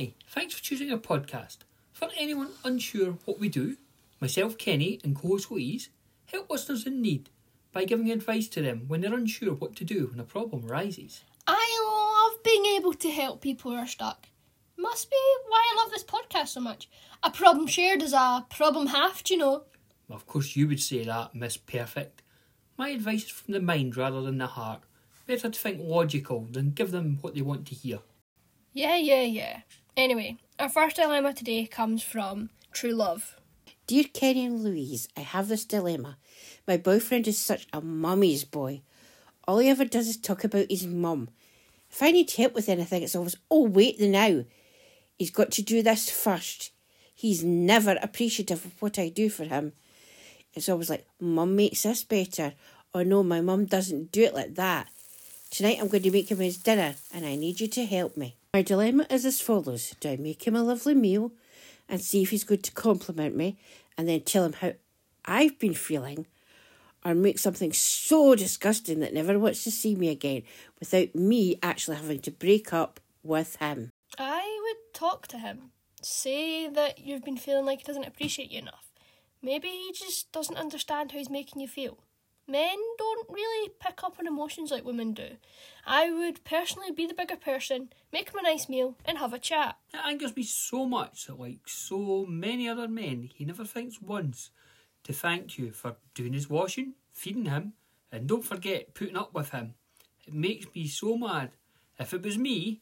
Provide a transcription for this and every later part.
Hi, thanks for choosing our podcast. For anyone unsure what we do, myself, Kenny, and co host Louise help listeners in need by giving advice to them when they're unsure what to do when a problem arises. I love being able to help people who are stuck. Must be why I love this podcast so much. A problem shared is a problem halved, you know. Well, of course, you would say that, Miss Perfect. My advice is from the mind rather than the heart. Better to think logical than give them what they want to hear. Yeah, yeah, yeah. Anyway, our first dilemma today comes from True Love. Dear Kenny and Louise, I have this dilemma. My boyfriend is such a mummy's boy. All he ever does is talk about his mum. If I need help with anything, it's always, oh, wait the now. He's got to do this first. He's never appreciative of what I do for him. It's always like, Mum makes this better. Or no, my mum doesn't do it like that. Tonight I'm going to make him his dinner and I need you to help me. My dilemma is as follows Do I make him a lovely meal and see if he's going to compliment me and then tell him how I've been feeling? Or make something so disgusting that never wants to see me again without me actually having to break up with him? I would talk to him. Say that you've been feeling like he doesn't appreciate you enough. Maybe he just doesn't understand how he's making you feel. Men don't really pick up on emotions like women do. I would personally be the bigger person, make him a nice meal, and have a chat. It angers me so much that, like so many other men, he never thinks once to thank you for doing his washing, feeding him, and don't forget putting up with him. It makes me so mad. If it was me,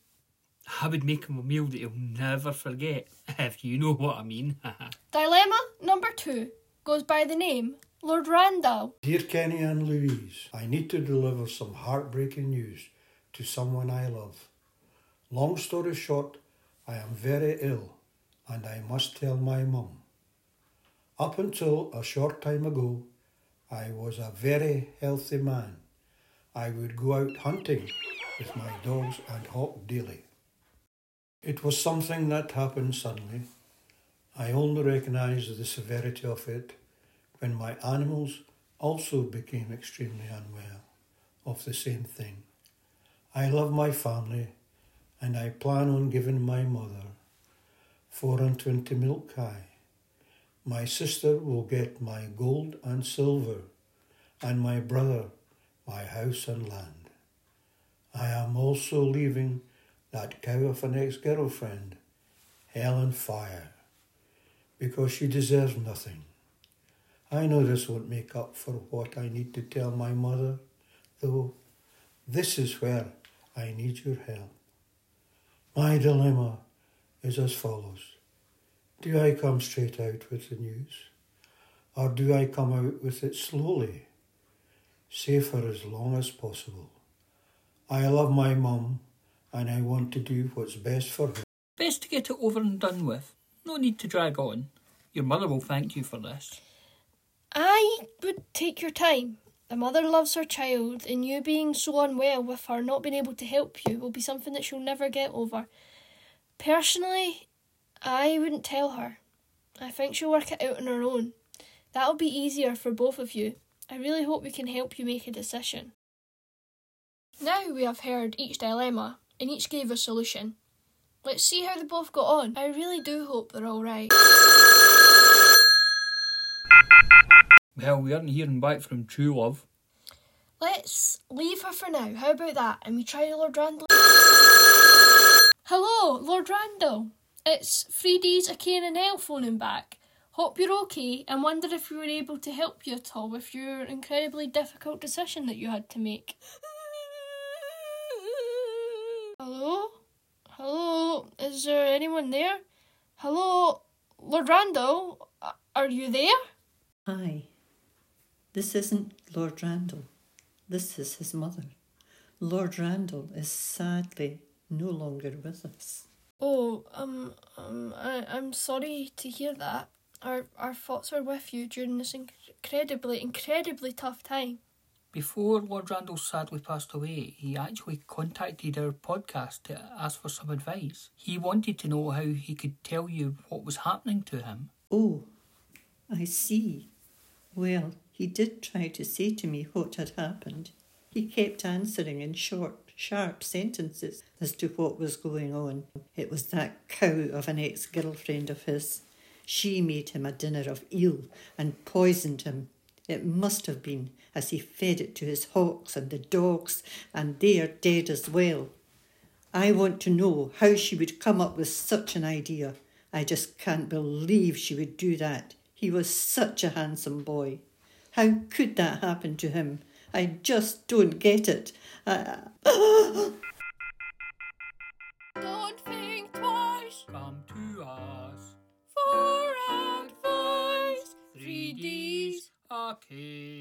I would make him a meal that he'll never forget, if you know what I mean. Dilemma number two goes by the name Lord Randall. Dear Kenny and Louise, I need to deliver some heartbreaking news to someone I love. Long story short, I am very ill and I must tell my mum. Up until a short time ago, I was a very healthy man. I would go out hunting with my dogs and hawk daily. It was something that happened suddenly. I only recognised the severity of it when my animals also became extremely unwell of the same thing. I love my family and I plan on giving my mother four and twenty milk kye. My sister will get my gold and silver, and my brother my house and land. I am also leaving that cow of an ex girlfriend, hell and fire, because she deserves nothing. I know this won't make up for what I need to tell my mother, though this is where I need your help. My dilemma is as follows Do I come straight out with the news, or do I come out with it slowly, say for as long as possible? I love my mum and I want to do what's best for her. Best to get it over and done with. No need to drag on. Your mother will thank you for this. I would take your time. A mother loves her child, and you being so unwell with her not being able to help you will be something that she'll never get over. Personally, I wouldn't tell her. I think she'll work it out on her own. That'll be easier for both of you. I really hope we can help you make a decision. Now we have heard each dilemma, and each gave a solution. Let's see how they both got on. I really do hope they're alright. Well, we aren't hearing back from True Love. Let's leave her for now. How about that? And we try Lord Randall. Hello, Lord Randall. It's 3D's a and L phoning back. Hope you're okay and wonder if we were able to help you at all with your incredibly difficult decision that you had to make. Hello? Hello? Is there anyone there? Hello? Lord Randall? Are you there? Hi. This isn't Lord Randall. This is his mother. Lord Randall is sadly no longer with us. Oh, um, um, I, I'm sorry to hear that. Our, our thoughts are with you during this incredibly, incredibly tough time. Before Lord Randall sadly passed away, he actually contacted our podcast to ask for some advice. He wanted to know how he could tell you what was happening to him. Oh, I see. Well, he did try to say to me what had happened. He kept answering in short, sharp sentences as to what was going on. It was that cow of an ex girlfriend of his. She made him a dinner of eel and poisoned him. It must have been, as he fed it to his hawks and the dogs, and they are dead as well. I want to know how she would come up with such an idea. I just can't believe she would do that. He was such a handsome boy. How could that happen to him? I just don't get it. I... Don't think twice Come to us. for advice. Three D's. Okay.